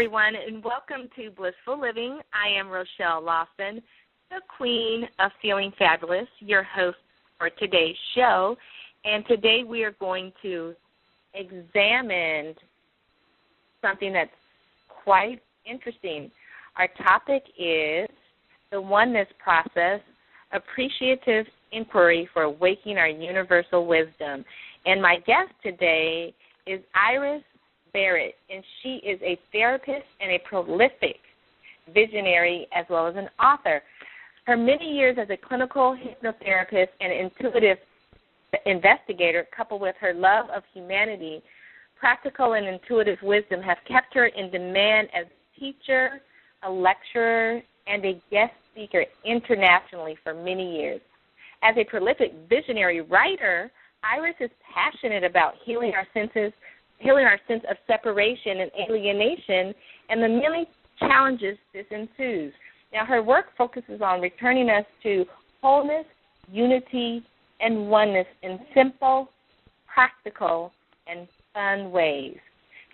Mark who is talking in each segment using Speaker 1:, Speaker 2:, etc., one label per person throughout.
Speaker 1: Everyone, and welcome to Blissful Living. I am Rochelle Lawson, the Queen of Feeling Fabulous, your host for today's show. And today we are going to examine something that's quite interesting. Our topic is the oneness process, appreciative inquiry for awakening our universal wisdom. And my guest today is Iris Barrett, and she is a therapist and a prolific visionary as well as an author. Her many years as a clinical hypnotherapist and intuitive investigator, coupled with her love of humanity, practical and intuitive wisdom, have kept her in demand as a teacher, a lecturer, and a guest speaker internationally for many years. As a prolific visionary writer, Iris is passionate about healing our senses healing our sense of separation and alienation and the many challenges this ensues. Now, her work focuses on returning us to wholeness, unity, and oneness in simple, practical, and fun ways.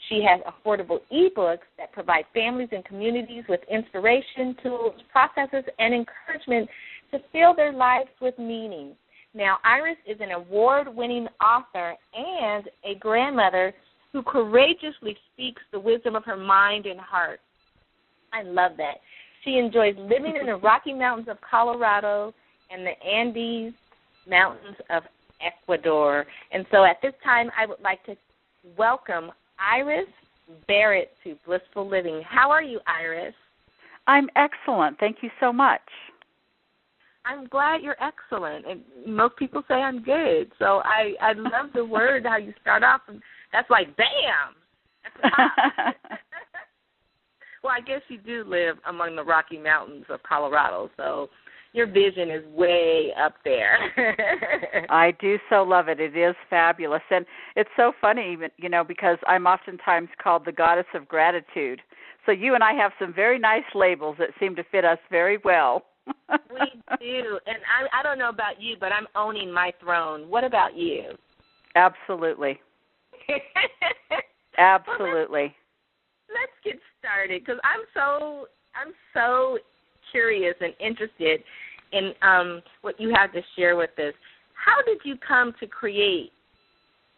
Speaker 1: She has affordable ebooks that provide families and communities with inspiration, tools, processes, and encouragement to fill their lives with meaning. Now, Iris is an award winning author and a grandmother who courageously speaks the wisdom of her mind and heart. I love that. She enjoys living in the Rocky Mountains of Colorado and the Andes Mountains of Ecuador. And so at this time, I would like to welcome Iris Barrett to Blissful Living. How are you, Iris?
Speaker 2: I'm excellent. Thank you so much.
Speaker 1: I'm glad you're excellent. And most people say I'm good. So I I love the word how you start off and that's like bam. well, I guess you do live among the Rocky Mountains of Colorado, so your vision is way up there.
Speaker 2: I do so love it. It is fabulous, and it's so funny, you know, because I'm oftentimes called the goddess of gratitude. So you and I have some very nice labels that seem to fit us very well.
Speaker 1: we do, and I, I don't know about you, but I'm owning my throne. What about you?
Speaker 2: Absolutely. Absolutely.
Speaker 1: Well, let's, let's get started because I'm so I'm so curious and interested in um, what you have to share with us. How did you come to create?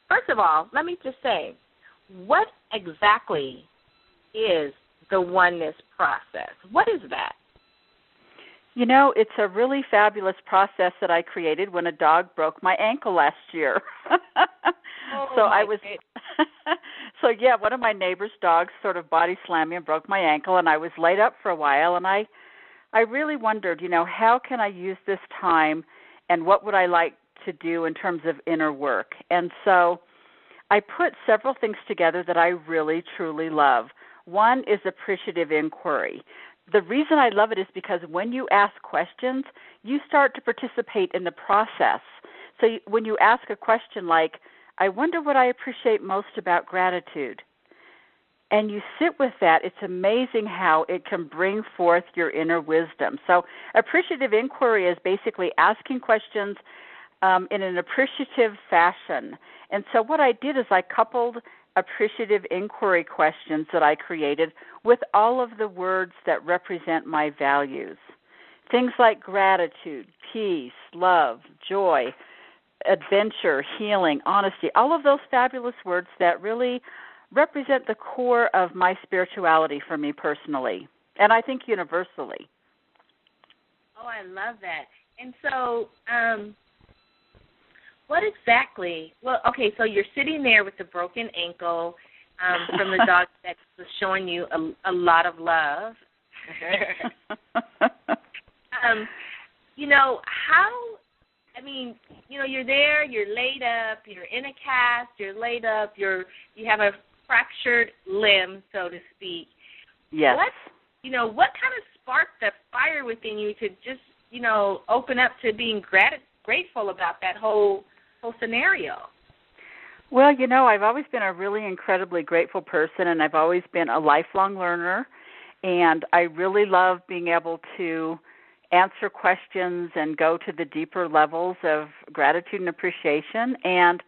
Speaker 1: First of all, let me just say, what exactly is the oneness process? What is that?
Speaker 2: You know, it's a really fabulous process that I created when a dog broke my ankle last year.
Speaker 1: oh,
Speaker 2: so I
Speaker 1: was
Speaker 2: So yeah, one of my neighbor's dogs sort of body slammed me and broke my ankle and I was laid up for a while and I I really wondered, you know, how can I use this time and what would I like to do in terms of inner work? And so I put several things together that I really truly love. One is appreciative inquiry the reason I love it is because when you ask questions, you start to participate in the process. So when you ask a question like, I wonder what I appreciate most about gratitude, and you sit with that, it's amazing how it can bring forth your inner wisdom. So, appreciative inquiry is basically asking questions um, in an appreciative fashion. And so, what I did is I coupled appreciative inquiry questions that I created with all of the words that represent my values. Things like gratitude, peace, love, joy, adventure, healing, honesty, all of those fabulous words that really represent the core of my spirituality for me personally, and I think universally.
Speaker 1: Oh, I love that. And so, um, what exactly? Well, okay, so you're sitting there with the broken ankle um, from the dog that was showing you a, a lot of love. um, you know how? I mean, you know, you're there, you're laid up, you're in a cast, you're laid up, you're you have a fractured limb, so to speak.
Speaker 2: Yes.
Speaker 1: What you know, what kind of sparked the fire within you to just, you know, open up to being grat- grateful about that whole whole scenario?
Speaker 2: Well, you know, I've always been a really incredibly grateful person, and I've always been a lifelong learner. And I really love being able to answer questions and go to the deeper levels of gratitude and appreciation. And,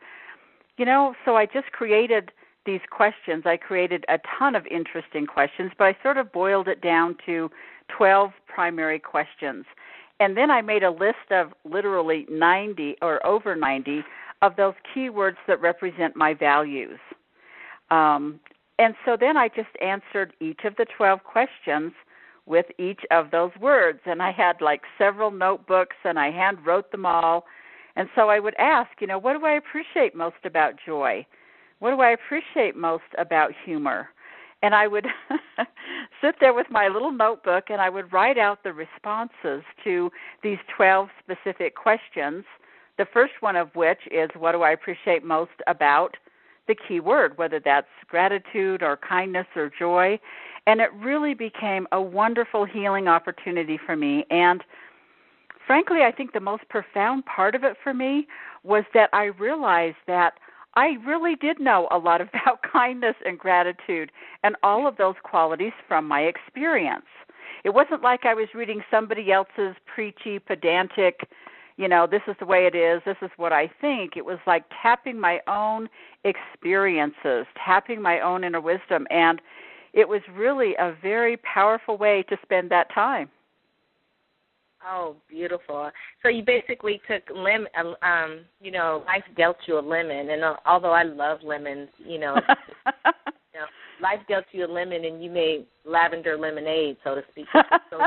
Speaker 2: you know, so I just created these questions. I created a ton of interesting questions, but I sort of boiled it down to 12 primary questions. And then I made a list of literally 90 or over 90 of those keywords that represent my values. Um, and so then I just answered each of the 12 questions with each of those words. And I had like several notebooks and I hand wrote them all. And so I would ask, you know, what do I appreciate most about joy? What do I appreciate most about humor? And I would sit there with my little notebook and I would write out the responses to these 12 specific questions the first one of which is what do I appreciate most about the key word, whether that's gratitude or kindness or joy. And it really became a wonderful healing opportunity for me. And frankly, I think the most profound part of it for me was that I realized that I really did know a lot about kindness and gratitude and all of those qualities from my experience. It wasn't like I was reading somebody else's preachy, pedantic you know, this is the way it is, this is what I think. It was like tapping my own experiences, tapping my own inner wisdom, and it was really a very powerful way to spend that time.
Speaker 1: Oh, beautiful. So you basically took lemon, uh, um, you know, life dealt you a lemon, and uh, although I love lemons, you know, you know, life dealt you a lemon, and you made lavender lemonade, so to speak. So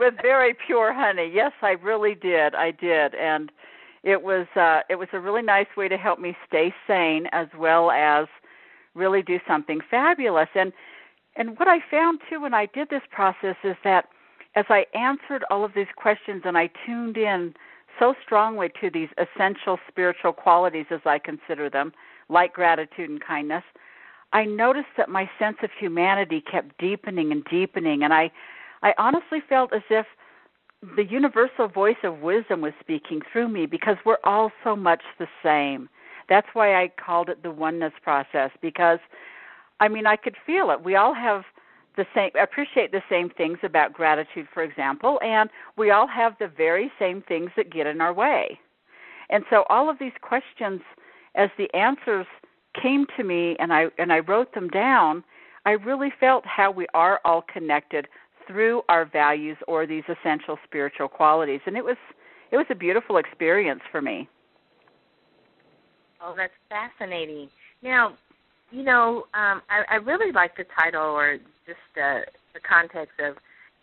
Speaker 2: with very pure honey. Yes, I really did. I did, and it was uh, it was a really nice way to help me stay sane as well as really do something fabulous. And and what I found too when I did this process is that as I answered all of these questions and I tuned in so strongly to these essential spiritual qualities as I consider them, like gratitude and kindness, I noticed that my sense of humanity kept deepening and deepening and I I honestly felt as if the universal voice of wisdom was speaking through me because we're all so much the same. That's why I called it the oneness process because I mean I could feel it. We all have the same appreciate the same things about gratitude for example and we all have the very same things that get in our way. And so all of these questions as the answers came to me and I and I wrote them down, I really felt how we are all connected through our values or these essential spiritual qualities. And it was it was a beautiful experience for me.
Speaker 1: Oh that's fascinating. Now you know um, I, I really like the title or just uh, the context of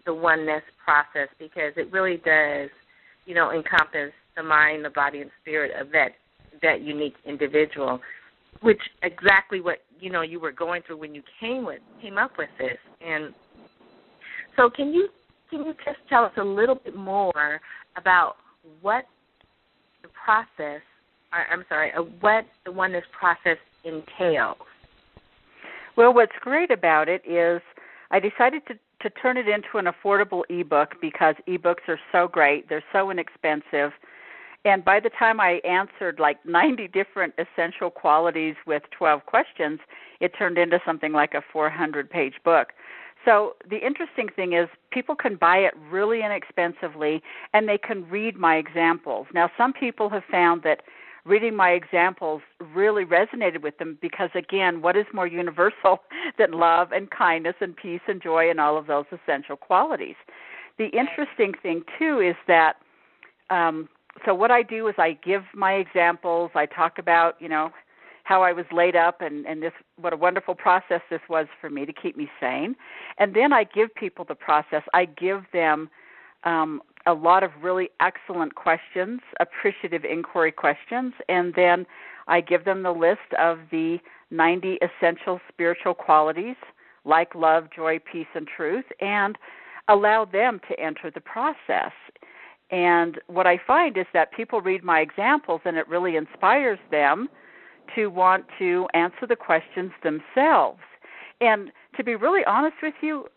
Speaker 1: the oneness process because it really does you know encompass the mind the body and spirit of that that unique individual which exactly what you know you were going through when you came with came up with this and so can you can you just tell us a little bit more about what the process I'm sorry, what the oneness process entails?
Speaker 2: Well, what's great about it is I decided to to turn it into an affordable ebook because ebooks are so great. They're so inexpensive. And by the time I answered like 90 different essential qualities with 12 questions, it turned into something like a 400 page book. So the interesting thing is people can buy it really inexpensively and they can read my examples. Now some people have found that reading my examples really resonated with them because again, what is more universal than love and kindness and peace and joy and all of those essential qualities? The interesting thing too is that um so what I do is I give my examples, I talk about, you know, how I was laid up and, and this what a wonderful process this was for me to keep me sane. And then I give people the process. I give them um, a lot of really excellent questions, appreciative inquiry questions, and then I give them the list of the 90 essential spiritual qualities like love, joy, peace, and truth, and allow them to enter the process. And what I find is that people read my examples and it really inspires them to want to answer the questions themselves. And to be really honest with you,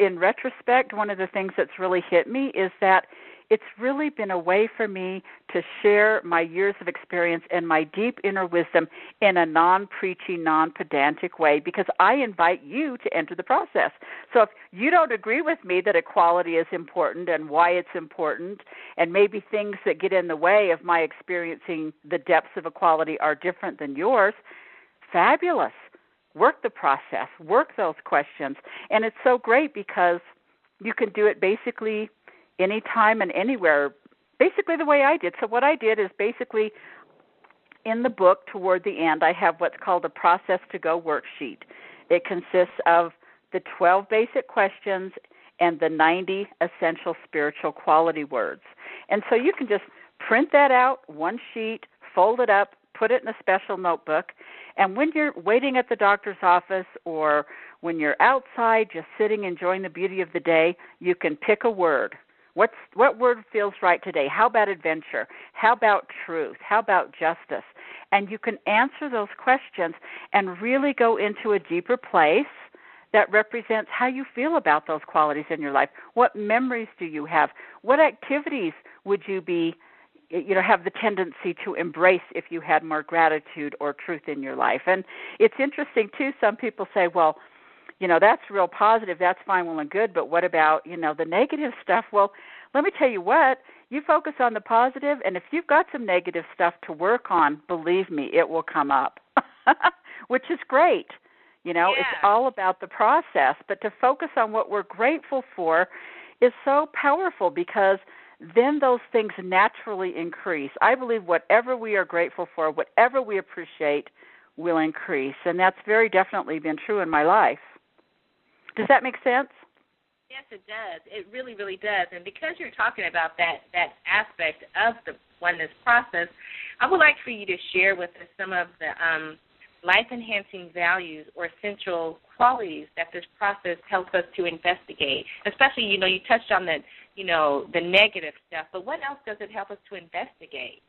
Speaker 2: in retrospect, one of the things that's really hit me is that it's really been a way for me to share my years of experience and my deep inner wisdom in a non preachy, non pedantic way because I invite you to enter the process. So if you don't agree with me that equality is important and why it's important, and maybe things that get in the way of my experiencing the depths of equality are different than yours, fabulous. Work the process, work those questions. And it's so great because you can do it basically anytime and anywhere, basically the way I did. So, what I did is basically in the book toward the end, I have what's called a process to go worksheet. It consists of the 12 basic questions and the 90 essential spiritual quality words. And so you can just print that out, one sheet, fold it up, put it in a special notebook, and when you're waiting at the doctor's office or when you're outside just sitting enjoying the beauty of the day, you can pick a word What's what word feels right today? How about adventure? How about truth? How about justice? And you can answer those questions and really go into a deeper place that represents how you feel about those qualities in your life. What memories do you have? What activities would you be you know have the tendency to embrace if you had more gratitude or truth in your life. And it's interesting too some people say well you know that's real positive that's fine well and good but what about you know the negative stuff? Well let me tell you what you focus on the positive and if you've got some negative stuff to work on believe me it will come up which is great. You know
Speaker 1: yeah.
Speaker 2: it's all about the process but to focus on what we're grateful for is so powerful because then those things naturally increase i believe whatever we are grateful for whatever we appreciate will increase and that's very definitely been true in my life does that make sense?
Speaker 1: Yes, it does. It really, really does. And because you're talking about that that aspect of the oneness process, I would like for you to share with us some of the um, life enhancing values or essential qualities that this process helps us to investigate. Especially, you know, you touched on the, you know, the negative stuff, but what else does it help us to investigate?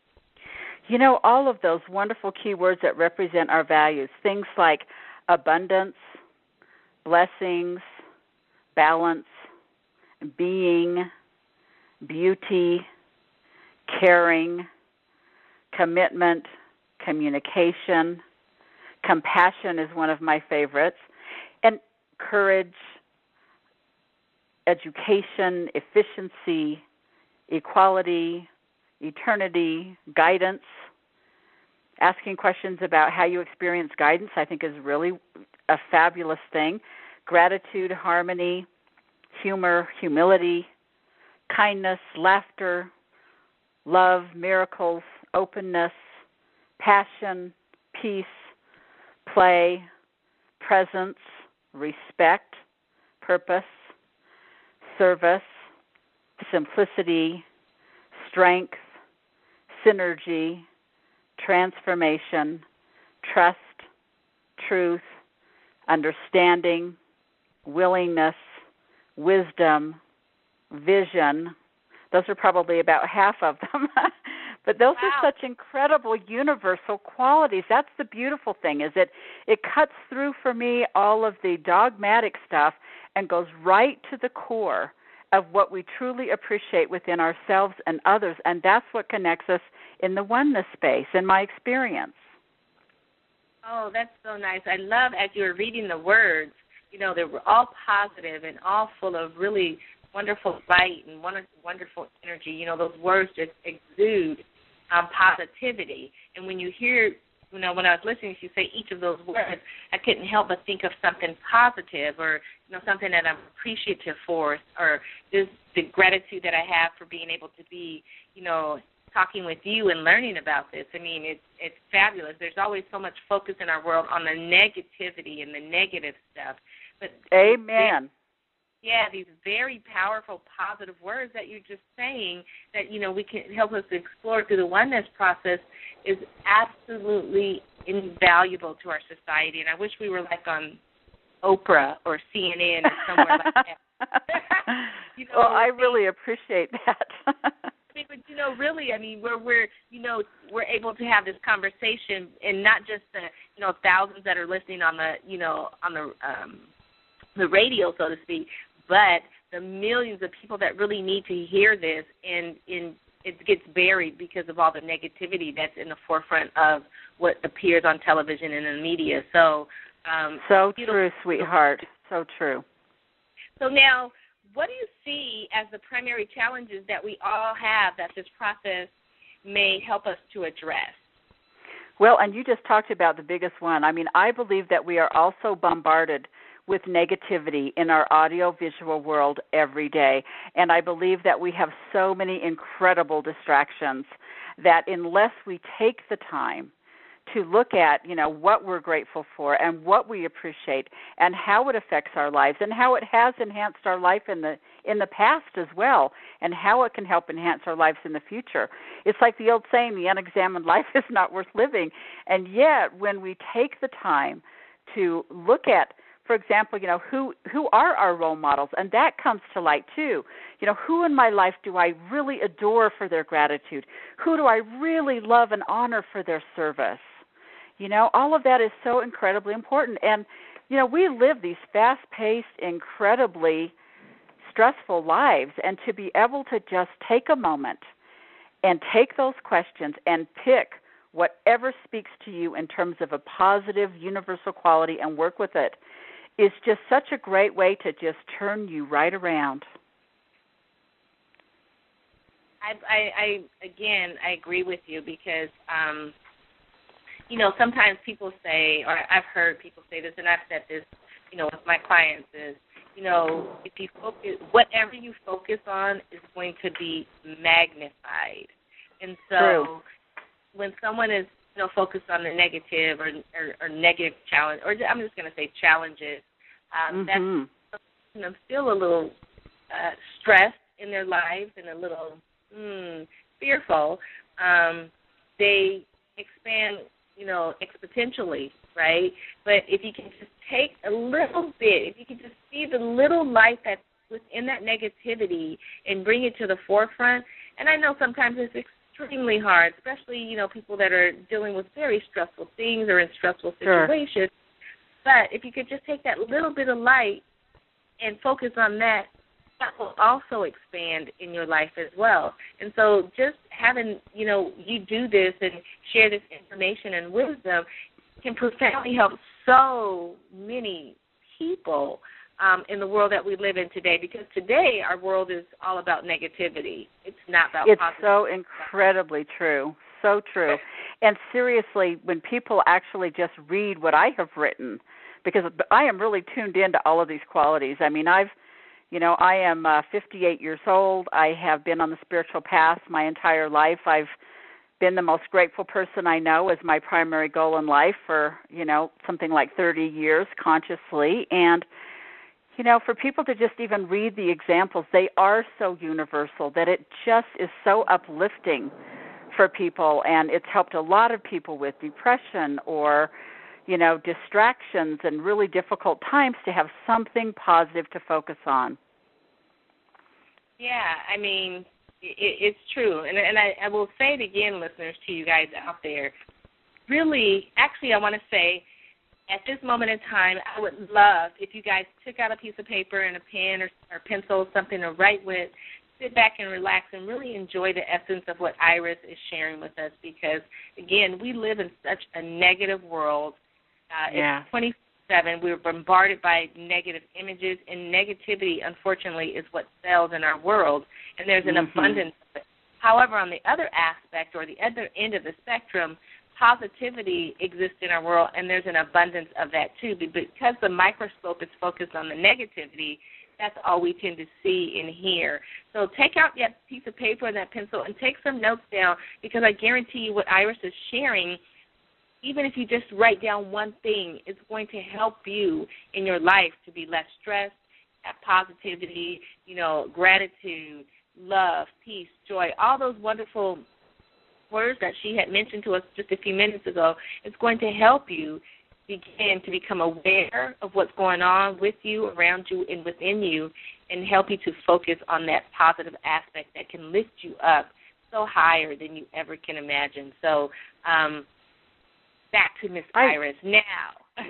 Speaker 2: You know, all of those wonderful keywords that represent our values, things like abundance, blessings, balance, being, beauty, caring, commitment, communication. Compassion is one of my favorites. And courage, education, efficiency, equality, eternity, guidance. Asking questions about how you experience guidance, I think, is really a fabulous thing. Gratitude, harmony, humor, humility, kindness, laughter, love, miracles, openness, passion, peace, play, presence, respect, purpose, service, simplicity, strength, synergy, transformation, trust, truth, understanding, willingness, wisdom, vision. Those are probably about half of them. but those
Speaker 1: wow.
Speaker 2: are such incredible universal qualities. That's the beautiful thing is it it cuts through for me all of the dogmatic stuff and goes right to the core of what we truly appreciate within ourselves and others and that's what connects us in the oneness space in my experience.
Speaker 1: Oh, that's so nice. I love as you were reading the words, you know, they were all positive and all full of really wonderful light and wonderful energy. You know, those words just exude um, positivity. And when you hear, you know, when I was listening to you say each of those words, I couldn't help but think of something positive or, you know, something that I'm appreciative for or just the gratitude that I have for being able to be, you know, talking with you and learning about this. I mean, it's it's fabulous. There's always so much focus in our world on the negativity and the negative stuff. But
Speaker 2: Amen.
Speaker 1: Yeah, these very powerful positive words that you're just saying that you know we can help us explore through the oneness process is absolutely invaluable to our society. And I wish we were like on Oprah or CNN or somewhere like that.
Speaker 2: you know, well, I really appreciate that.
Speaker 1: I mean, but you know, really, I mean, we're we're you know we're able to have this conversation, and not just the you know thousands that are listening on the you know on the um the radio, so to speak, but the millions of people that really need to hear this, and in it gets buried because of all the negativity that's in the forefront of what appears on television and in the media. So, um,
Speaker 2: so true, sweetheart. So true.
Speaker 1: So now, what do you see as the primary challenges that we all have that this process may help us to address?
Speaker 2: Well, and you just talked about the biggest one. I mean, I believe that we are also bombarded with negativity in our audio visual world every day. And I believe that we have so many incredible distractions that unless we take the time to look at you know what we're grateful for and what we appreciate and how it affects our lives and how it has enhanced our life in the in the past as well and how it can help enhance our lives in the future it's like the old saying the unexamined life is not worth living and yet when we take the time to look at for example, you know, who who are our role models? And that comes to light too. You know, who in my life do I really adore for their gratitude? Who do I really love and honor for their service? You know, all of that is so incredibly important. And you know, we live these fast-paced, incredibly stressful lives and to be able to just take a moment and take those questions and pick whatever speaks to you in terms of a positive universal quality and work with it is just such a great way to just turn you right around.
Speaker 1: I, I, I again, I agree with you because, um, you know, sometimes people say, or I've heard people say this, and I've said this, you know, with my clients is, you know, if you focus, whatever you focus on is going to be magnified, and so
Speaker 2: True.
Speaker 1: when someone is you know, focused on the negative or or, or negative challenge, or I'm just going to say challenges. Um,
Speaker 2: mm-hmm.
Speaker 1: That's you know, still a little uh, stressed in their lives and a little mm, fearful. Um, they expand, you know, exponentially, right? But if you can just take a little bit, if you can just see the little light that's within that negativity and bring it to the forefront, and I know sometimes it's extremely hard, especially you know people that are dealing with very stressful things or in stressful situations.
Speaker 2: Sure.
Speaker 1: But if you could just take that little bit of light and focus on that, that will also expand in your life as well. And so just having, you know, you do this and share this information and wisdom can profoundly help so many people um, in the world that we live in today because today our world is all about negativity. It's not about
Speaker 2: It's so incredibly true. So true. And seriously, when people actually just read what I have written, because I am really tuned into all of these qualities. I mean, I've, you know, I am uh, 58 years old. I have been on the spiritual path my entire life. I've been the most grateful person I know as my primary goal in life for, you know, something like 30 years consciously. And you know, for people to just even read the examples, they are so universal that it just is so uplifting for people and it's helped a lot of people with depression or you know distractions and really difficult times to have something positive to focus on
Speaker 1: yeah i mean it, it's true and and I, I will say it again listeners to you guys out there really actually i want to say at this moment in time, I would love if you guys took out a piece of paper and a pen or, or pencil, something to write with, sit back and relax and really enjoy the essence of what Iris is sharing with us because, again, we live in such a negative world. Uh,
Speaker 2: yeah.
Speaker 1: It's 27. We're bombarded by negative images, and negativity, unfortunately, is what sells in our world, and there's an
Speaker 2: mm-hmm.
Speaker 1: abundance of it. However, on the other aspect or the other end of the spectrum, positivity exists in our world, and there's an abundance of that too. Because the microscope is focused on the negativity, that's all we tend to see and hear. So take out that piece of paper and that pencil and take some notes down because I guarantee you what Iris is sharing, even if you just write down one thing, it's going to help you in your life to be less stressed, have positivity, you know, gratitude, love, peace, joy, all those wonderful words that she had mentioned to us just a few minutes ago It's going to help you begin to become aware of what's going on with you, around you, and within you, and help you to focus on that positive aspect that can lift you up so higher than you ever can imagine. So, um, back to Miss Iris. Now,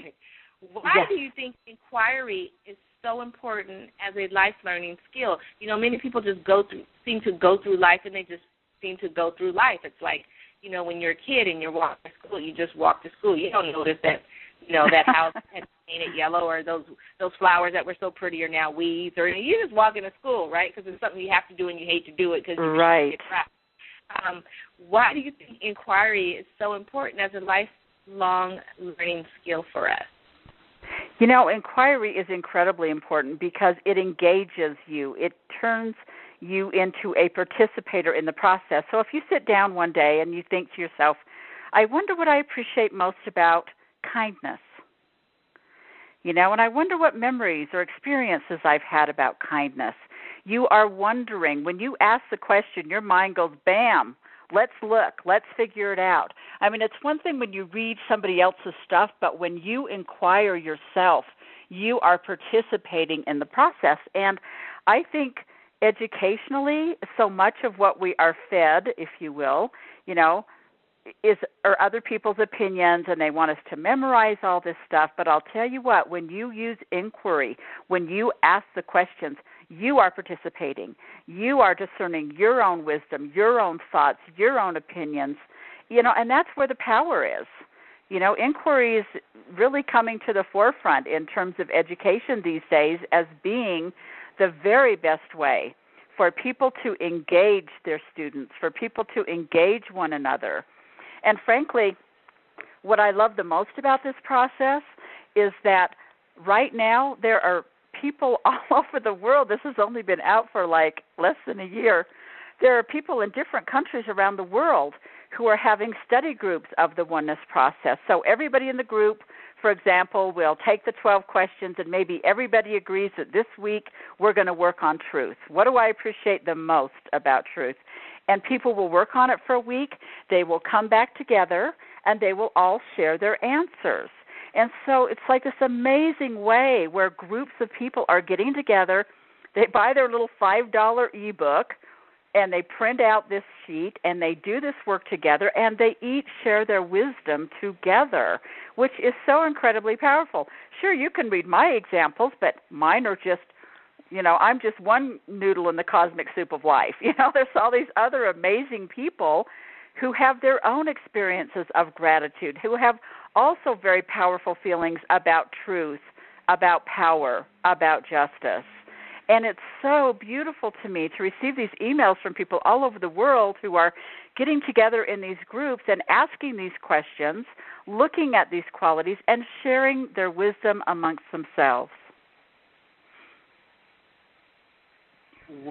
Speaker 1: why
Speaker 2: yes.
Speaker 1: do you think inquiry is so important as a life learning skill. You know, many people just go through seem to go through life and they just seem to go through life. It's like, you know, when you're a kid and you're walking to school, you just walk to school. You don't notice that, you know, that house had painted yellow or those those flowers that were so pretty are now weeds or you just walk into school, right? Because it's something you have to do and you hate to do it because you
Speaker 2: right.
Speaker 1: get trapped. Um, why do you think inquiry is so important as a lifelong learning skill for us?
Speaker 2: You know, inquiry is incredibly important because it engages you. It turns you into a participator in the process. So if you sit down one day and you think to yourself, I wonder what I appreciate most about kindness. You know, and I wonder what memories or experiences I've had about kindness. You are wondering, when you ask the question, your mind goes, bam, let's look, let's figure it out. I mean, it's one thing when you read somebody else's stuff, but when you inquire yourself, you are participating in the process. And I think educationally, so much of what we are fed, if you will, you know, is are other people's opinions and they want us to memorize all this stuff but I'll tell you what when you use inquiry when you ask the questions you are participating you are discerning your own wisdom your own thoughts your own opinions you know and that's where the power is you know inquiry is really coming to the forefront in terms of education these days as being the very best way for people to engage their students, for people to engage one another. And frankly, what I love the most about this process is that right now there are people all over the world. This has only been out for like less than a year. There are people in different countries around the world who are having study groups of the oneness process. So everybody in the group for example, we'll take the 12 questions and maybe everybody agrees that this week we're going to work on truth. What do I appreciate the most about truth? And people will work on it for a week. They will come back together and they will all share their answers. And so it's like this amazing way where groups of people are getting together. They buy their little $5 ebook and they print out this sheet and they do this work together and they each share their wisdom together, which is so incredibly powerful. Sure, you can read my examples, but mine are just you know, I'm just one noodle in the cosmic soup of life. You know, there's all these other amazing people who have their own experiences of gratitude, who have also very powerful feelings about truth, about power, about justice. And it's so beautiful to me to receive these emails from people all over the world who are getting together in these groups and asking these questions, looking at these qualities, and sharing their wisdom amongst themselves.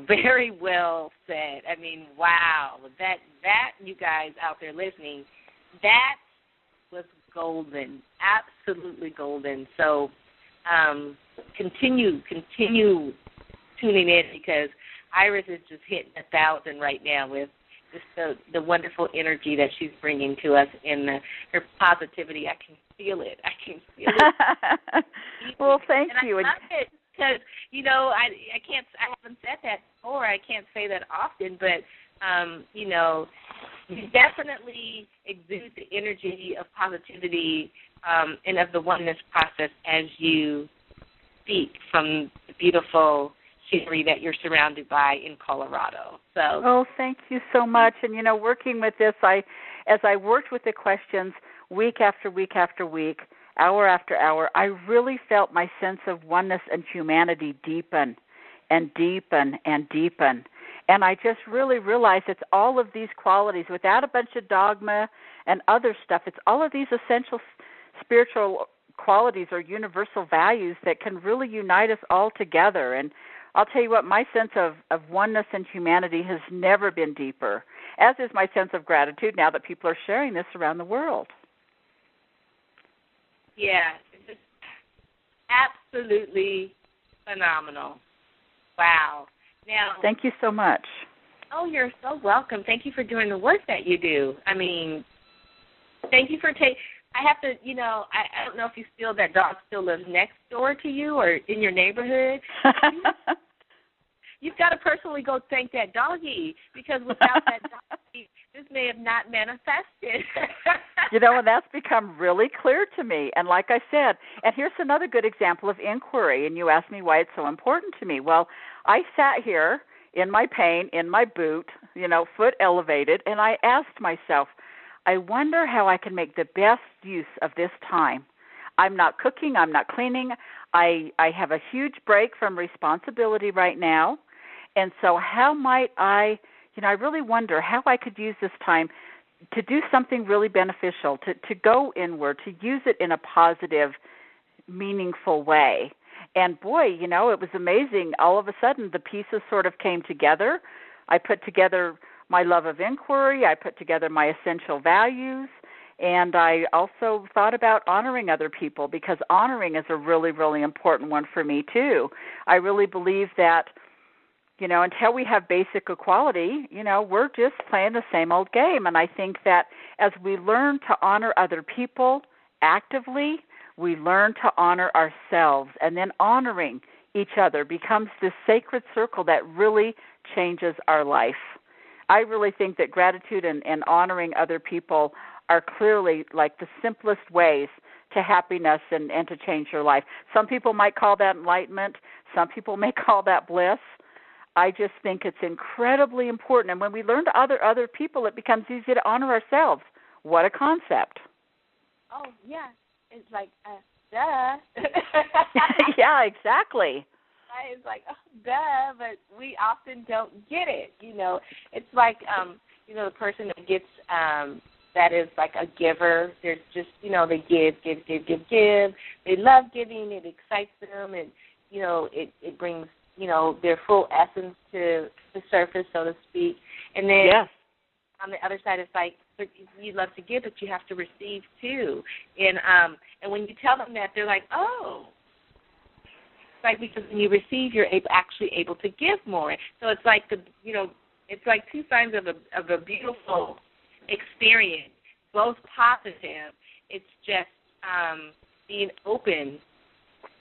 Speaker 1: Very well said. I mean, wow. That that you guys out there listening, that was golden. Absolutely golden. So um continue continue tuning in because Iris is just hitting a thousand right now with just the the wonderful energy that she's bringing to us and the, her positivity. I can feel it. I can feel it.
Speaker 2: well, thank
Speaker 1: and
Speaker 2: you.
Speaker 1: I love it because you know I I can't I haven't said that before. I can't say that often, but um, you know, you definitely exude the energy of positivity um, and of the oneness process as you speak from the beautiful scenery that you're surrounded by in Colorado. So
Speaker 2: Oh, thank you so much. And you know, working with this I as I worked with the questions week after week after week, hour after hour, I really felt my sense of oneness and humanity deepen and deepen and deepen. And I just really realized it's all of these qualities without a bunch of dogma and other stuff. It's all of these essential spiritual qualities or universal values that can really unite us all together. And I'll tell you what, my sense of, of oneness and humanity has never been deeper, as is my sense of gratitude now that people are sharing this around the world.
Speaker 1: Yeah, it's absolutely phenomenal. Wow. Now,
Speaker 2: thank you so much.
Speaker 1: Oh, you're so welcome. Thank you for doing the work that you do. I mean, thank you for taking. I have to, you know, I, I don't know if you feel that dog still lives next door to you or in your neighborhood. You've got to personally go thank that doggy because without that doggy, this may have not manifested.
Speaker 2: you know, and that's become really clear to me. And like I said, and here's another good example of inquiry. And you asked me why it's so important to me. Well, I sat here in my pain, in my boot, you know, foot elevated, and I asked myself, I wonder how I can make the best use of this time. I'm not cooking, I'm not cleaning. I I have a huge break from responsibility right now. And so how might I, you know, I really wonder how I could use this time to do something really beneficial, to to go inward, to use it in a positive, meaningful way. And boy, you know, it was amazing. All of a sudden the pieces sort of came together. I put together my love of inquiry, I put together my essential values, and I also thought about honoring other people because honoring is a really, really important one for me too. I really believe that, you know, until we have basic equality, you know, we're just playing the same old game. And I think that as we learn to honor other people actively, we learn to honor ourselves. And then honoring each other becomes this sacred circle that really changes our life. I really think that gratitude and, and honoring other people are clearly like the simplest ways to happiness and, and to change your life. Some people might call that enlightenment, some people may call that bliss. I just think it's incredibly important. And when we learn to other other people, it becomes easy to honor ourselves. What a concept!
Speaker 1: Oh yeah, it's like uh, duh.
Speaker 2: yeah, exactly.
Speaker 1: It's like oh, duh, but we often don't get it. You know, it's like um, you know the person that gets um that is like a giver. They're just, you know, they give, give, give, give, give. They love giving. It excites them, and you know, it it brings, you know, their full essence to the surface, so to speak. And then
Speaker 2: yes.
Speaker 1: on the other side, it's like you love to give, but you have to receive too. And um, and when you tell them that, they're like, oh. Like because when you receive, you're able, actually able to give more. So it's like the, you know, it's like two sides of a of a beautiful experience, both positive. It's just um, being open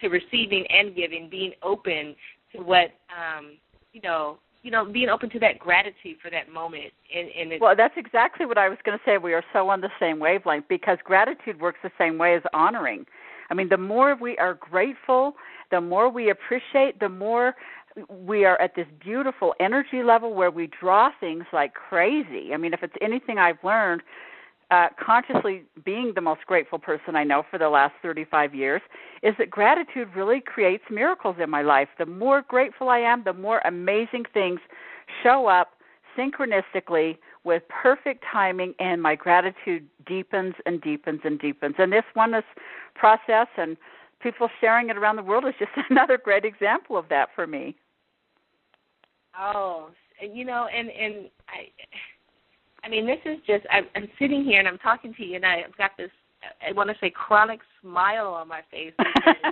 Speaker 1: to receiving and giving, being open to what um, you know, you know, being open to that gratitude for that moment. And, and
Speaker 2: well, that's exactly what I was going to say. We are so on the same wavelength because gratitude works the same way as honoring. I mean, the more we are grateful, the more we appreciate, the more we are at this beautiful energy level where we draw things like crazy. I mean, if it's anything I've learned, uh, consciously being the most grateful person I know for the last 35 years, is that gratitude really creates miracles in my life. The more grateful I am, the more amazing things show up synchronistically with perfect timing, and my gratitude deepens and deepens and deepens. And this oneness process and people sharing it around the world is just another great example of that for me.
Speaker 1: Oh, you know, and and I, I mean, this is just I'm, I'm sitting here and I'm talking to you, and I've got this I want to say chronic smile on my face.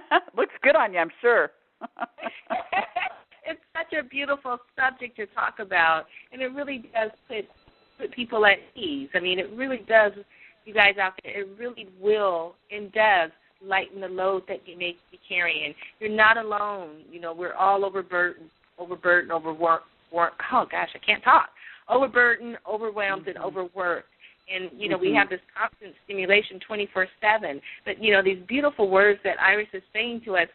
Speaker 2: Looks good on you, I'm sure.
Speaker 1: it's such a beautiful subject to talk about, and it really does put put people at ease. I mean, it really does. You guys out there, it really will and does lighten the load that you may be carrying. You're not alone. You know, we're all overburdened overburdened, overworked. Work, oh gosh, I can't talk. Overburdened, overwhelmed, mm-hmm. and overworked. And you know, mm-hmm. we have this constant stimulation 24/7. But you know, these beautiful words that Iris is saying to us.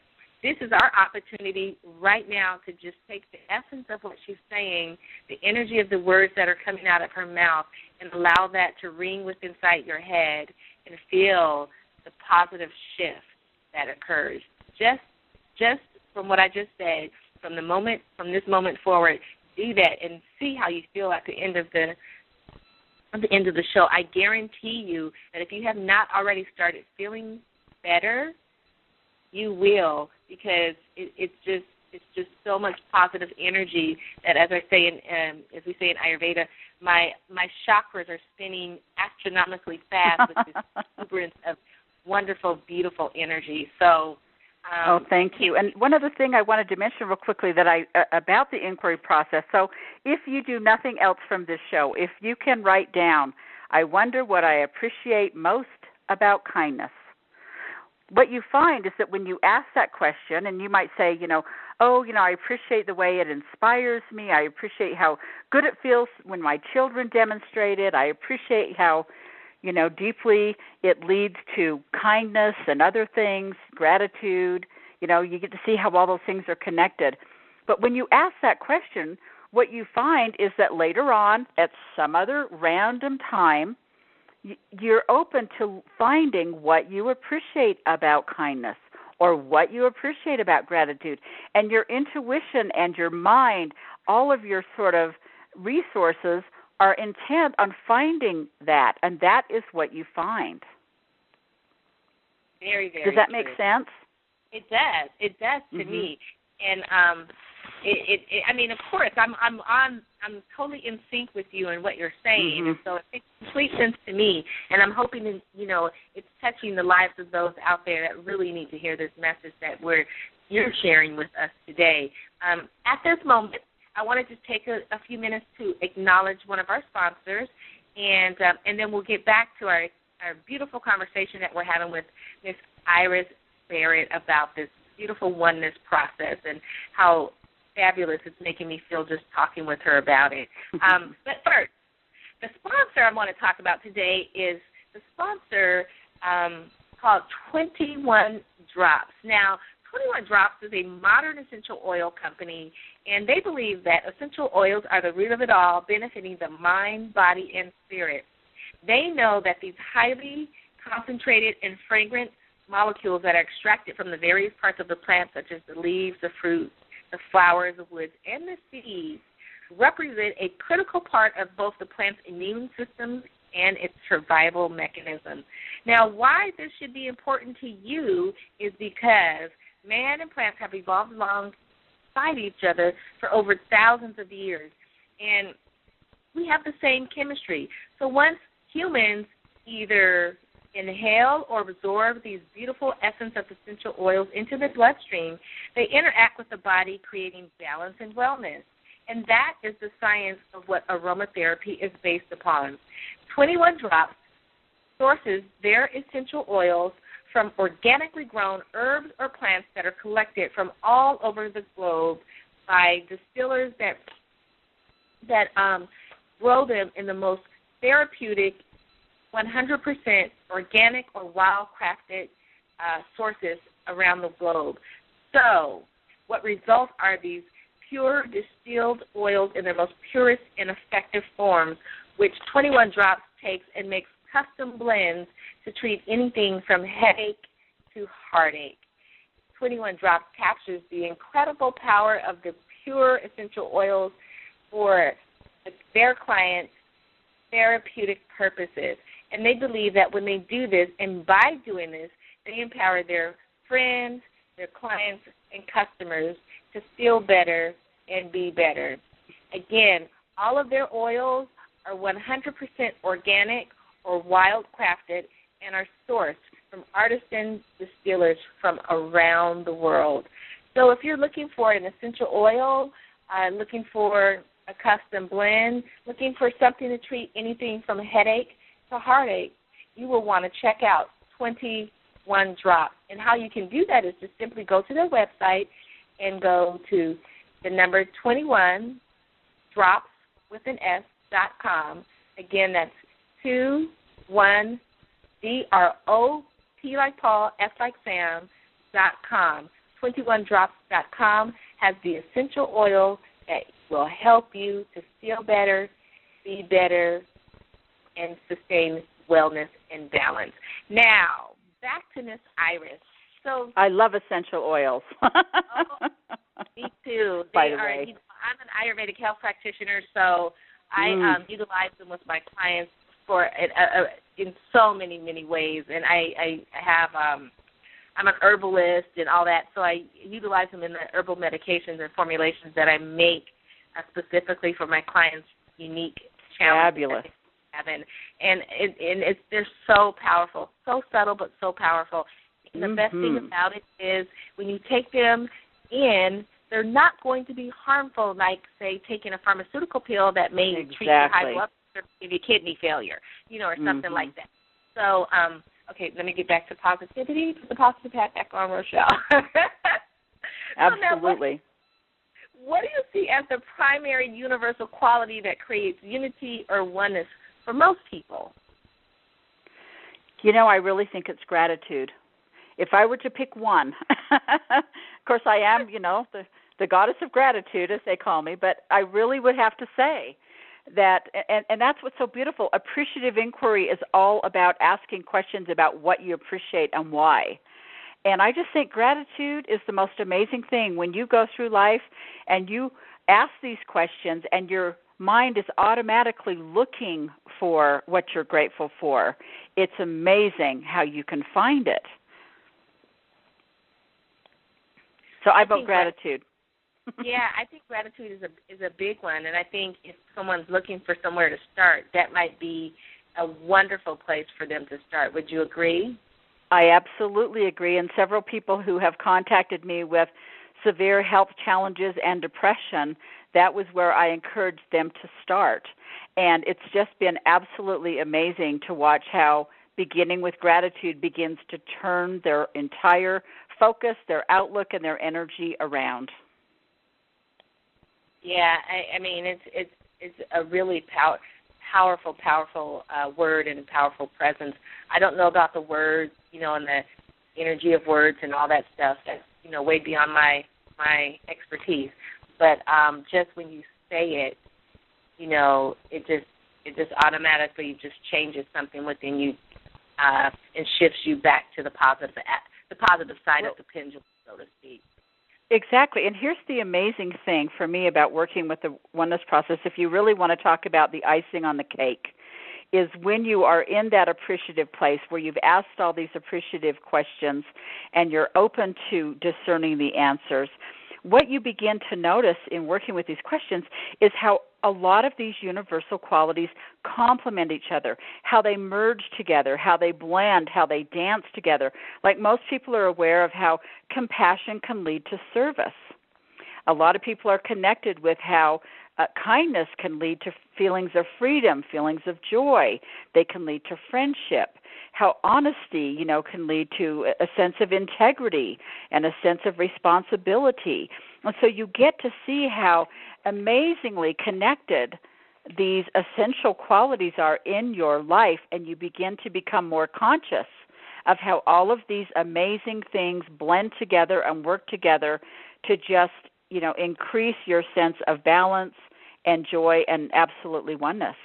Speaker 1: This is our opportunity right now to just take the essence of what she's saying, the energy of the words that are coming out of her mouth, and allow that to ring within inside your head and feel the positive shift that occurs. Just, just from what I just said, from the moment from this moment forward, do that and see how you feel at the end of the at the end of the show. I guarantee you that if you have not already started feeling better, you will because it, it's just it's just so much positive energy that, as I say in um, as we say in Ayurveda, my my chakras are spinning astronomically fast with this exuberance of wonderful, beautiful energy. So
Speaker 2: um, oh, thank you. And one other thing I wanted to mention real quickly that I uh, about the inquiry process. So, if you do nothing else from this show, if you can write down, I wonder what I appreciate most about kindness. what you find is that when you ask that question, and you might say, you know, oh, you know, I appreciate the way it inspires me. I appreciate how good it feels when my children demonstrate it. I appreciate how, you know, deeply it leads to kindness and other things, gratitude. You know, you get to see how all those things are connected. But when you ask that question, what you find is that later on, at some other random time, you're open to finding what you appreciate about kindness or what you appreciate about gratitude and your intuition and your mind all of your sort of resources are intent on finding that and that is what you find
Speaker 1: very very
Speaker 2: does that
Speaker 1: true.
Speaker 2: make sense
Speaker 1: it does it does to
Speaker 2: mm-hmm.
Speaker 1: me and um it, it, it I mean, of course, I'm I'm on I'm totally in sync with you and what you're saying,
Speaker 2: mm-hmm.
Speaker 1: and so it makes complete sense to me. And I'm hoping that you know it's touching the lives of those out there that really need to hear this message that we're you're sharing with us today. Um, at this moment, I want to just take a, a few minutes to acknowledge one of our sponsors, and um, and then we'll get back to our our beautiful conversation that we're having with Miss Iris Barrett about this beautiful oneness process and how fabulous it's making me feel just talking with her about it. Um, but first, the sponsor I want to talk about today is the sponsor um, called 21 Drops. Now, 21 Drops is a modern essential oil company, and they believe that essential oils are the root of it all, benefiting the mind, body, and spirit. They know that these highly concentrated and fragrant molecules that are extracted from the various parts of the plant, such as the leaves, the fruit, the flowers, the woods, and the seeds represent a critical part of both the plant's immune system and its survival mechanism. Now, why this should be important to you is because man and plants have evolved alongside each other for over thousands of years, and we have the same chemistry. So once humans either inhale or absorb these beautiful essence of essential oils into the bloodstream, they interact with the body, creating balance and wellness. And that is the science of what aromatherapy is based upon. 21 Drops sources their essential oils from organically grown herbs or plants that are collected from all over the globe by distillers that that um, grow them in the most therapeutic 100% organic or wild crafted uh, sources around the globe. So, what results are these pure distilled oils in their most purest and effective forms, which 21 Drops takes and makes custom blends to treat anything from headache to heartache. 21 Drops captures the incredible power of the pure essential oils for their clients' therapeutic purposes. And they believe that when they do this, and by doing this, they empower their friends, their clients, and customers to feel better and be better. Again, all of their oils are 100% organic or wildcrafted and are sourced from artisan distillers from around the world. So if you're looking for an essential oil, uh, looking for a custom blend, looking for something to treat anything from headache to heartache, you will want to check out 21 Drops. And how you can do that is just simply go to their website and go to the number 21 drops with an S dot com. Again, that's 2 1 D R O P like Paul, S like Sam dot com. Twenty one drops dot com has the essential oil that will help you to feel better, be better, and sustain wellness and balance. Now, back to Miss Iris. So
Speaker 2: I love essential oils.
Speaker 1: oh, me too.
Speaker 2: By the
Speaker 1: are,
Speaker 2: way.
Speaker 1: You know, I'm an Ayurvedic health practitioner, so I
Speaker 2: Mm.
Speaker 1: um, utilize them with my clients for uh, uh, in so many many ways, and I, I have um, I'm an herbalist and all that, so I utilize them in the herbal medications and formulations that I make uh, specifically for my clients' unique challenges.
Speaker 2: Fabulous.
Speaker 1: And and it, and it's they're so powerful, so subtle but so powerful. And the best thing
Speaker 2: Mhm.
Speaker 1: about it is when you take them in, they're not going to be harmful, like say taking a pharmaceutical pill that may treat your high blood pressure, give you kidney failure, you know, or something
Speaker 2: Mhm.
Speaker 1: like that. So um, Okay, let me get back to positivity. Put the positive hat back on, Rochelle.
Speaker 2: Absolutely.
Speaker 1: So what do you see as the primary universal quality that creates unity or oneness for most people?
Speaker 2: You know, I really think it's gratitude. If I were to pick one, of course, I am, you know, the the goddess of gratitude, as they call me, but I really would have to say that and, and that's what's so beautiful. Appreciative inquiry is all about asking questions about what you appreciate and why. And i just think gratitude is the most amazing thing. When you go through life and you ask these questions and your mind is automatically looking for what you're grateful for it's amazing how you can find it. So i, I vote gratitude
Speaker 1: yeah, I think gratitude is a is a big one, and I think if someone's looking for somewhere to start, that might be a wonderful place for them to start. Would you agree?
Speaker 2: I absolutely agree, and several people who have contacted me with severe health challenges and depression, that was where I encouraged them to start. And it's just been absolutely amazing to watch how beginning with gratitude begins to turn their entire focus, their outlook, and their energy around.
Speaker 1: Yeah, I, I mean it's it's it's a really power, powerful, powerful uh, word and a powerful presence. I don't know about the words, you know, and the energy of words and all that stuff. That's you know way beyond my my expertise. But um, just when you say it, you know, it just it just automatically just changes something within you uh, and shifts you back to the positive the positive side well, of the pendulum, so to speak.
Speaker 2: Exactly. And here's the amazing thing for me about working with the oneness process, if you really want to talk about the icing on the cake, is when you are in that appreciative place where you've asked all these appreciative questions and you're open to discerning the answers what you begin to notice in working with these questions is how a lot of these universal qualities complement each other, how they merge together, how they blend, how they dance together. Like most people are aware of how compassion can lead to service. A lot of people are connected with how uh, kindness can lead to feelings of freedom, feelings of joy. They can lead to friendship how honesty, you know, can lead to a sense of integrity and a sense of responsibility. And so you get to see how amazingly connected these essential qualities are in your life and you begin to become more conscious of how all of these amazing things blend together and work together to just, you know, increase your sense of balance and joy and absolutely oneness.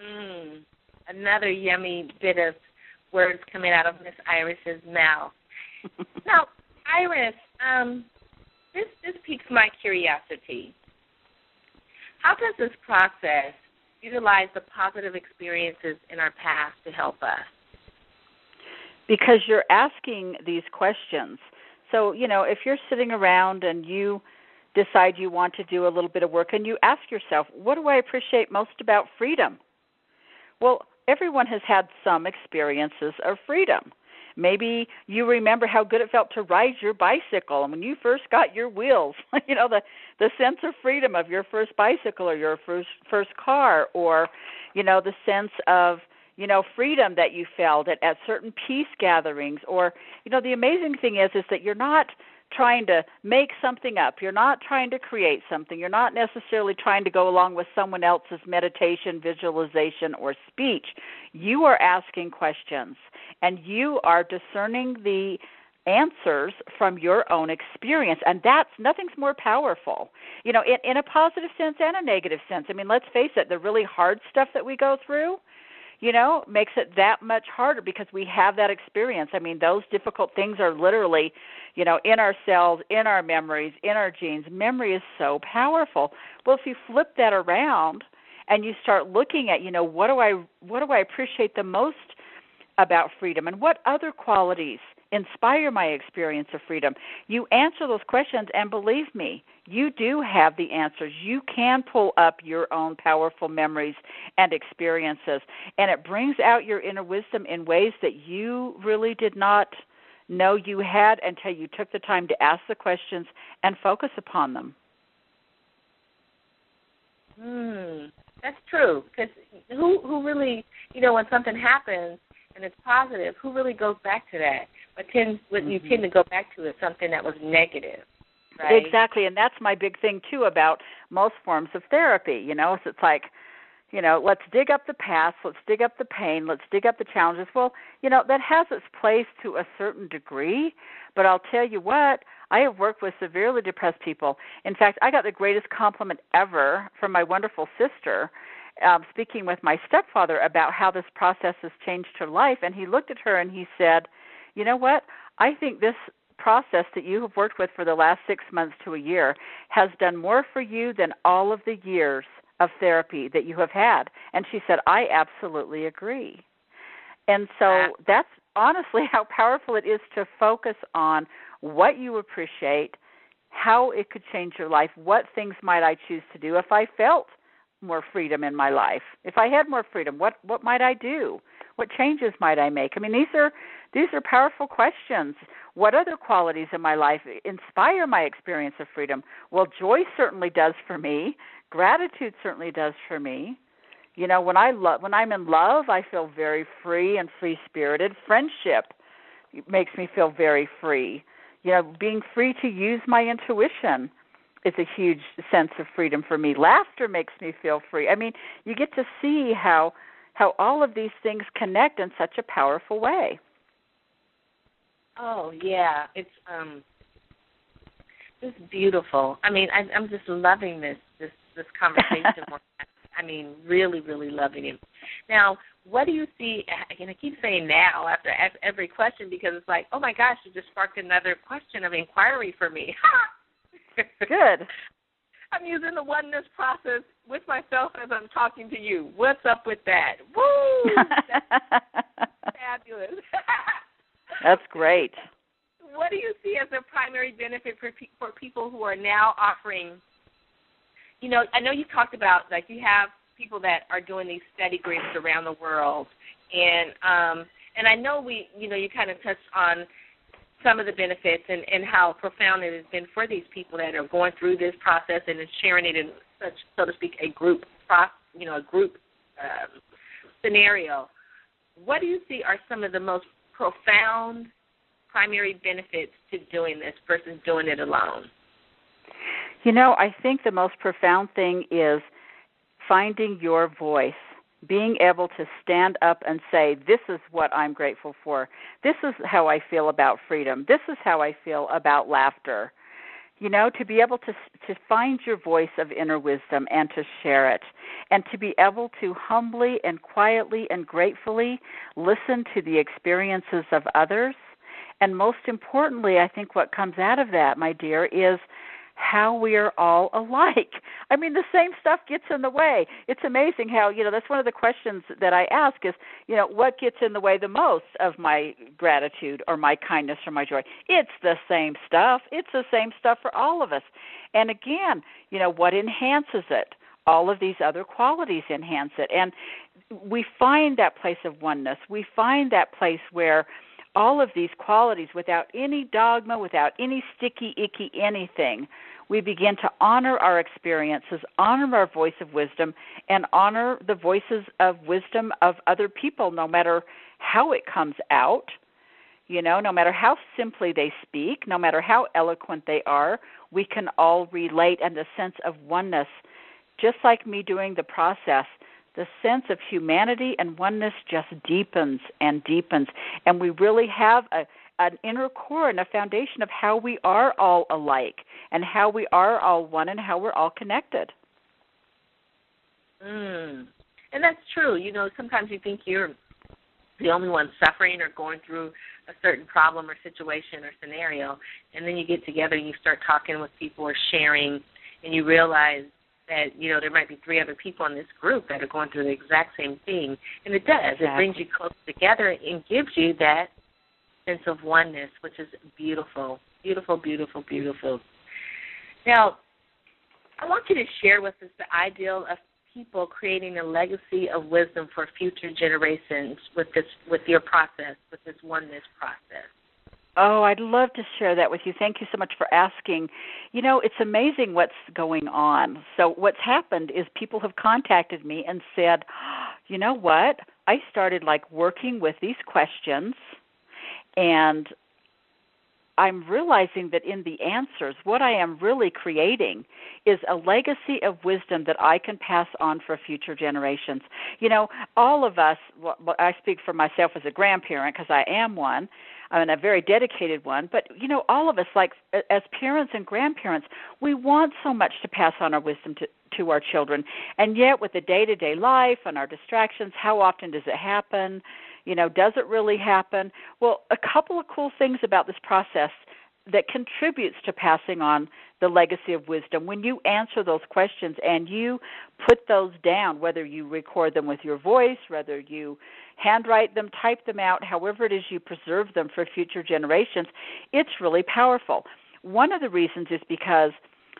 Speaker 1: Mm another yummy bit of words coming out of Miss Iris's mouth. now, Iris, um, this this piques my curiosity. How does this process utilize the positive experiences in our past to help us?
Speaker 2: Because you're asking these questions. So, you know, if you're sitting around and you decide you want to do a little bit of work and you ask yourself, what do I appreciate most about freedom? Well, everyone has had some experiences of freedom. Maybe you remember how good it felt to ride your bicycle and when you first got your wheels, you know, the the sense of freedom of your first bicycle or your first first car or you know, the sense of you know freedom that you felt at, at certain peace gatherings or you know the amazing thing is is that you're not trying to make something up. You're not trying to create something. You're not necessarily trying to go along with someone else's meditation, visualization, or speech. You are asking questions and you are discerning the answers from your own experience and that's nothing's more powerful you know in in a positive sense and a negative sense i mean let's face it the really hard stuff that we go through you know, makes it that much harder because we have that experience. I mean, those difficult things are literally, you know, in our cells, in our memories, in our genes. Memory is so powerful. Well, if you flip that around and you start looking at, you know, what do I what do I appreciate the most about freedom and what other qualities inspire my experience of freedom? You answer those questions and believe me, you do have the answers. You can pull up your own powerful memories and experiences, and it brings out your inner wisdom in ways that you really did not know you had until you took the time to ask the questions and focus upon them.
Speaker 1: Hmm. That's true. Because who who really, you know, when something happens and it's positive, who really goes back to that? But tends what mm-hmm. you tend to go back to is something that was negative. Right?
Speaker 2: Exactly, and that's my big thing too about most forms of therapy. You know, so it's like you know, let's dig up the past, let's dig up the pain, let's dig up the challenges. Well, you know, that has its place to a certain degree, but I'll tell you what, I have worked with severely depressed people. In fact, I got the greatest compliment ever from my wonderful sister um, speaking with my stepfather about how this process has changed her life. And he looked at her and he said, You know what? I think this process that you have worked with for the last six months to a year has done more for you than all of the years of therapy that you have had. And she said, I absolutely agree. And so that's honestly how powerful it is to focus on what you appreciate, how it could change your life, what things might I choose to do if I felt more freedom in my life. If I had more freedom, what what might I do? What changes might I make? I mean, these are these are powerful questions. What other qualities in my life inspire my experience of freedom? Well, joy certainly does for me. Gratitude certainly does for me. You know, when I love when I'm in love, I feel very free and free-spirited. Friendship makes me feel very free. You know, being free to use my intuition is a huge sense of freedom for me. Laughter makes me feel free. I mean, you get to see how how all of these things connect in such a powerful way.
Speaker 1: Oh yeah, it's um, it's beautiful. I mean, I, I'm just loving this this this conversation. I mean, really, really loving it. Now, what do you see? And I keep saying now after every question because it's like, oh my gosh, you just sparked another question of inquiry for me.
Speaker 2: Good.
Speaker 1: I'm using the oneness process with myself as I'm talking to you. What's up with that? Woo! fabulous.
Speaker 2: That's great.
Speaker 1: What do you see as a primary benefit for pe- for people who are now offering? You know, I know you talked about like you have people that are doing these study groups around the world, and um, and I know we, you know, you kind of touched on some of the benefits and, and how profound it has been for these people that are going through this process and sharing it in such, so to speak, a group, you know, a group um, scenario. What do you see are some of the most profound primary benefits to doing this versus doing it alone?
Speaker 2: You know, I think the most profound thing is finding your voice being able to stand up and say, This is what I'm grateful for. This is how I feel about freedom. This is how I feel about laughter. You know, to be able to to find your voice of inner wisdom and to share it, and to be able to humbly and quietly and gratefully listen to the experiences of others. And most importantly, I think what comes out of that, my dear, is how we are all alike. I mean, the same stuff gets in the way. It's amazing how, you know, that's one of the questions that I ask is, you know, what gets in the way the most of my gratitude or my kindness or my joy? It's the same stuff. It's the same stuff for all of us. And again, you know, what enhances it? All of these other qualities enhance it. And we find that place of oneness. We find that place where all of these qualities without any dogma, without any sticky, icky anything, we begin to honor our experiences, honor our voice of wisdom, and honor the voices of wisdom of other people, no matter how it comes out. You know, no matter how simply they speak, no matter how eloquent they are, we can all relate and the sense of oneness. Just like me doing the process, the sense of humanity and oneness just deepens and deepens. And we really have a, an inner core and a foundation of how we are all alike and how we are all one and how we're all connected.
Speaker 1: Mm. And that's true. You know, sometimes you think you're the only one suffering or going through a certain problem or situation or scenario, and then you get together and you start talking with people or sharing, and you realize that you know there might be three other people in this group that are going through the exact same thing, and it does. Exactly. It brings you close together and gives you that sense of oneness, which is beautiful, beautiful, beautiful, beautiful. Now, I want you to share with us the ideal of people creating a legacy of wisdom for future generations with this with your process, with this oneness process.
Speaker 2: Oh, I'd love to share that with you. Thank you so much for asking. You know, it's amazing what's going on. So, what's happened is people have contacted me and said, you know what? I started like working with these questions and I'm realizing that in the answers, what I am really creating is a legacy of wisdom that I can pass on for future generations. You know, all of us, well, I speak for myself as a grandparent because I am one, I mean, a very dedicated one, but you know, all of us, like as parents and grandparents, we want so much to pass on our wisdom to, to our children. And yet, with the day to day life and our distractions, how often does it happen? You know, does it really happen? Well, a couple of cool things about this process that contributes to passing on the legacy of wisdom. When you answer those questions and you put those down whether you record them with your voice whether you handwrite them type them out however it is you preserve them for future generations it's really powerful. One of the reasons is because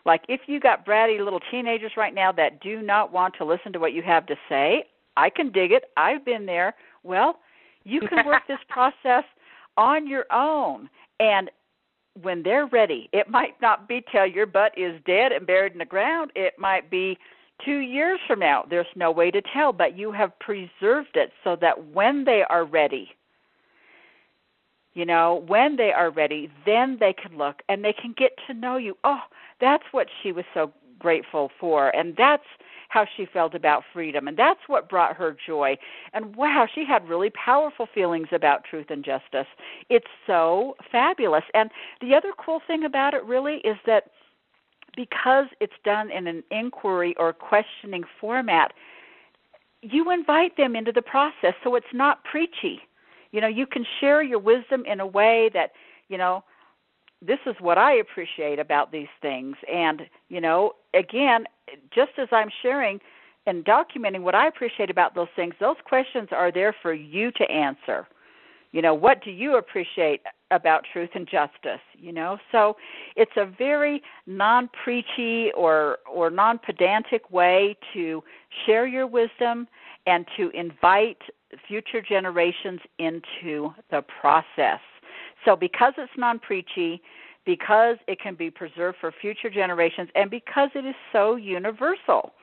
Speaker 2: like if you got bratty little teenagers right now that do not want to listen to what you have to say i can dig it. I've been there. Well you can work this process on your own. And when they're ready, it might not be till your butt is dead and buried in the ground. It might be two years from now. There's no way to tell, but you have preserved it so that when they are ready, you know, when they are ready, then they can look and they can get to know you. Oh, that's what she was so grateful for. And that's how she felt about freedom. And that's what brought her joy. And wow, she had really powerful feelings about truth and justice. It's so fabulous. And the other cool thing about it really is that because it's done in an inquiry or questioning format, you invite them into the process so it's not preachy. You know, you can share your wisdom in a way that, you know, this is what I appreciate about these things. And, you know, again, just as I'm sharing and documenting what I appreciate about those things, those questions are there for you to answer. You know, what do you appreciate about truth and justice? You know, so it's a very non preachy or or non pedantic way to share your wisdom and to invite future generations into the process. So because it's non preachy, because it can be preserved for future generations, and because it is so universal.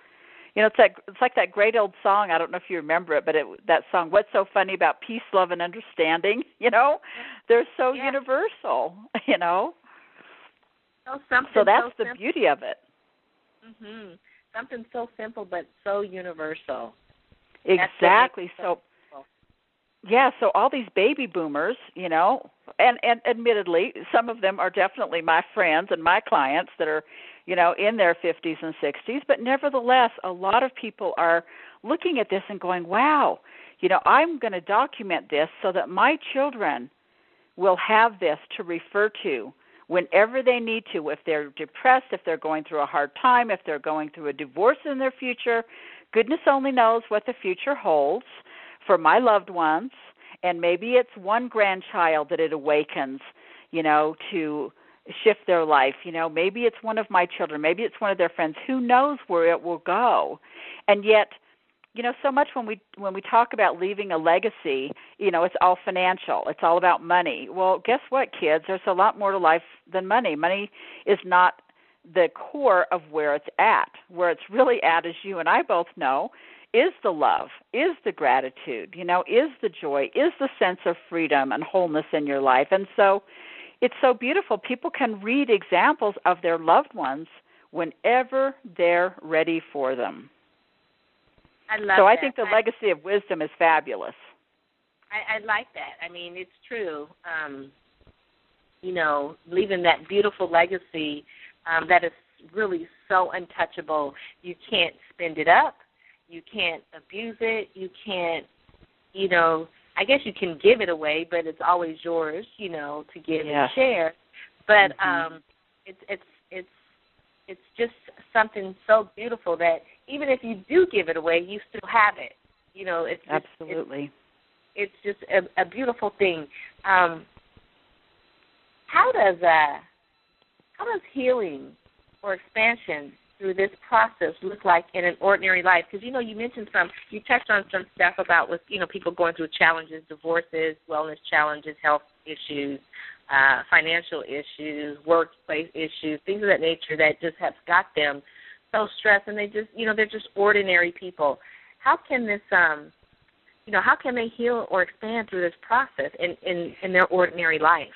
Speaker 2: You know, it's like it's like that great old song. I don't know if you remember it, but it, that song, "What's so funny about peace, love, and understanding?" You know, they're so yeah. universal. You know,
Speaker 1: so, something
Speaker 2: so that's
Speaker 1: so
Speaker 2: the
Speaker 1: simple.
Speaker 2: beauty of it.
Speaker 1: Mhm. Something so simple but so universal.
Speaker 2: Exactly. So yeah, so all these baby boomers, you know, and and admittedly, some of them are definitely my friends and my clients that are, you know, in their 50s and 60s, but nevertheless, a lot of people are looking at this and going, "Wow, you know, I'm going to document this so that my children will have this to refer to whenever they need to if they're depressed, if they're going through a hard time, if they're going through a divorce in their future. Goodness only knows what the future holds." For my loved ones and maybe it's one grandchild that it awakens you know to shift their life. You know maybe it's one of my children maybe it's one of their friends. Who knows where it will go? And yet you know so much when we when we talk about leaving a legacy you know it's all financial. It's all about money. Well guess what kids? There's a lot more to life than money. Money is not the core of where it's at. Where it's really at as you and I both know is the love, is the gratitude, you know, is the joy, is the sense of freedom and wholeness in your life. And so it's so beautiful. People can read examples of their loved ones whenever they're ready for them.
Speaker 1: I love that.
Speaker 2: so
Speaker 1: I
Speaker 2: think the I, legacy of wisdom is fabulous.
Speaker 1: I, I like that. I mean, it's true. Um, you know, leaving that beautiful legacy um, that is really so untouchable. You can't spend it up you can't abuse it. You can't, you know, I guess you can give it away, but it's always yours, you know, to give
Speaker 2: yeah.
Speaker 1: and share. But
Speaker 2: mm-hmm.
Speaker 1: um it's it's it's it's just something so beautiful that even if you do give it away, you still have it. You know, it's just,
Speaker 2: absolutely.
Speaker 1: It's, it's just a, a beautiful thing. Um, how does uh, how does healing or expansion through this process look like in an ordinary life? Because you know, you mentioned some, you touched on some stuff about with you know people going through challenges, divorces, wellness challenges, health issues, uh, financial issues, workplace issues, things of that nature that just have got them so stressed, and they just you know they're just ordinary people. How can this um you know how can they heal or expand through this process in in in their ordinary life?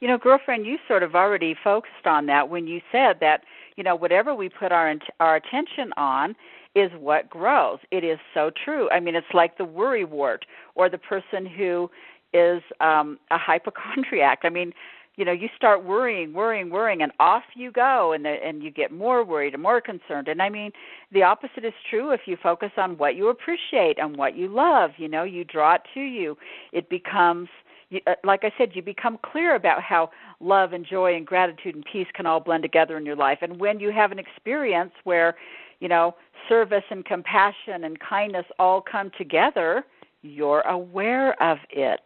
Speaker 2: You know, girlfriend, you sort of already focused on that when you said that, you know, whatever we put our our attention on is what grows. It is so true. I mean, it's like the worry wart or the person who is um a hypochondriac. I mean, you know, you start worrying, worrying, worrying and off you go and the, and you get more worried and more concerned. And I mean, the opposite is true if you focus on what you appreciate and what you love, you know, you draw it to you. It becomes you, uh, like I said, you become clear about how love and joy and gratitude and peace can all blend together in your life. And when you have an experience where, you know, service and compassion and kindness all come together, you're aware of it.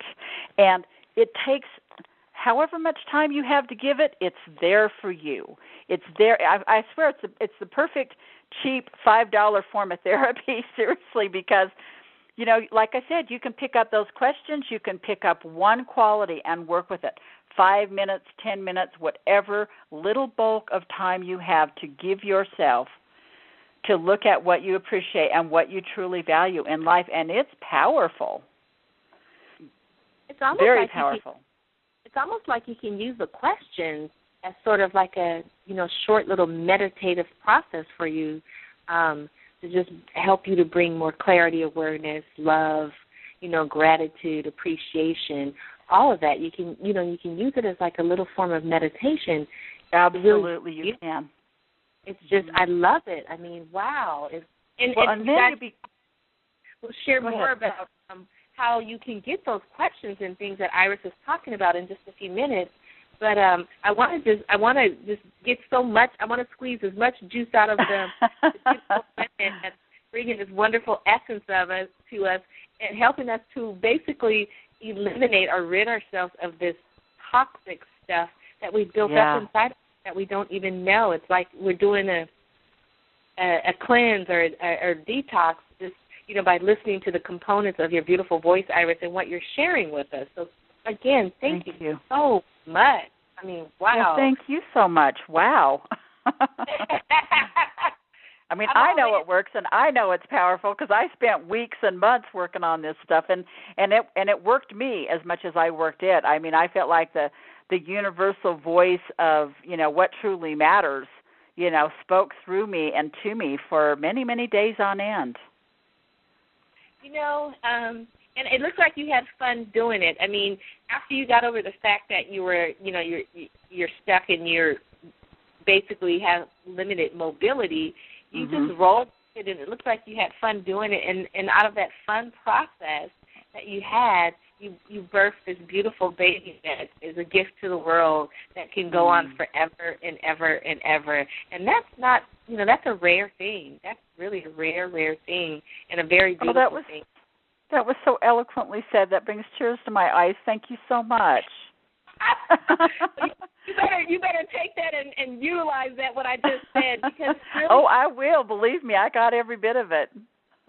Speaker 2: And it takes however much time you have to give it, it's there for you. It's there. I, I swear it's a, it's the perfect cheap five dollar form of therapy. Seriously, because you know, like I said, you can pick up those questions, you can pick up one quality and work with it. Five minutes, ten minutes, whatever little bulk of time you have to give yourself to look at what you appreciate and what you truly value in life, and it's powerful.
Speaker 1: It's almost
Speaker 2: very
Speaker 1: like
Speaker 2: powerful.
Speaker 1: Can, it's almost like you can use the questions as sort of like a you know short little meditative process for you. Um, to just help you to bring more clarity, awareness, love, you know, gratitude, appreciation, all of that. You can, you know, you can use it as like a little form of meditation.
Speaker 2: Absolutely, you can.
Speaker 1: It's just, mm-hmm. I love it. I mean, wow. It's, and,
Speaker 2: well,
Speaker 1: and,
Speaker 2: and then be,
Speaker 1: we'll share
Speaker 2: Go
Speaker 1: more
Speaker 2: ahead.
Speaker 1: about um, how you can get those questions and things that Iris is talking about in just a few minutes. But um, I want to just I want to just get so much. I want to squeeze as much juice out of them, and bringing this wonderful essence of us to us, and helping us to basically eliminate or rid ourselves of this toxic stuff that we built
Speaker 2: yeah.
Speaker 1: up inside that we don't even know. It's like we're doing a a, a cleanse or a, or detox just you know by listening to the components of your beautiful voice, Iris, and what you're sharing with us. So again, thank,
Speaker 2: thank
Speaker 1: you,
Speaker 2: you
Speaker 1: so much. I mean, wow.
Speaker 2: Well, thank you so much. Wow. I mean, I know it works, and I know it's powerful because I spent weeks and months working on this stuff, and and it and it worked me as much as I worked it. I mean, I felt like the the universal voice of you know what truly matters, you know, spoke through me and to me for many many days on end.
Speaker 1: You know, um, and it looks like you had fun doing it. I mean, after you got over the fact that you were, you know, you're you're stuck and you're basically have limited mobility, you
Speaker 2: Mhm.
Speaker 1: just rolled it, and it looks like you had fun doing it. And and out of that fun process that you had, you you birthed this beautiful baby that is a gift to the world that can go on
Speaker 2: Mm.
Speaker 1: forever and ever and ever. And that's not, you know, that's a rare thing. That's really a rare, rare thing, and a very
Speaker 2: Oh, that was
Speaker 1: thing.
Speaker 2: That was so eloquently said. That brings tears to my eyes. Thank you so much.
Speaker 1: you better you better take that and, and utilize that what I just said because really,
Speaker 2: oh, I will. Believe me, I got every bit of it.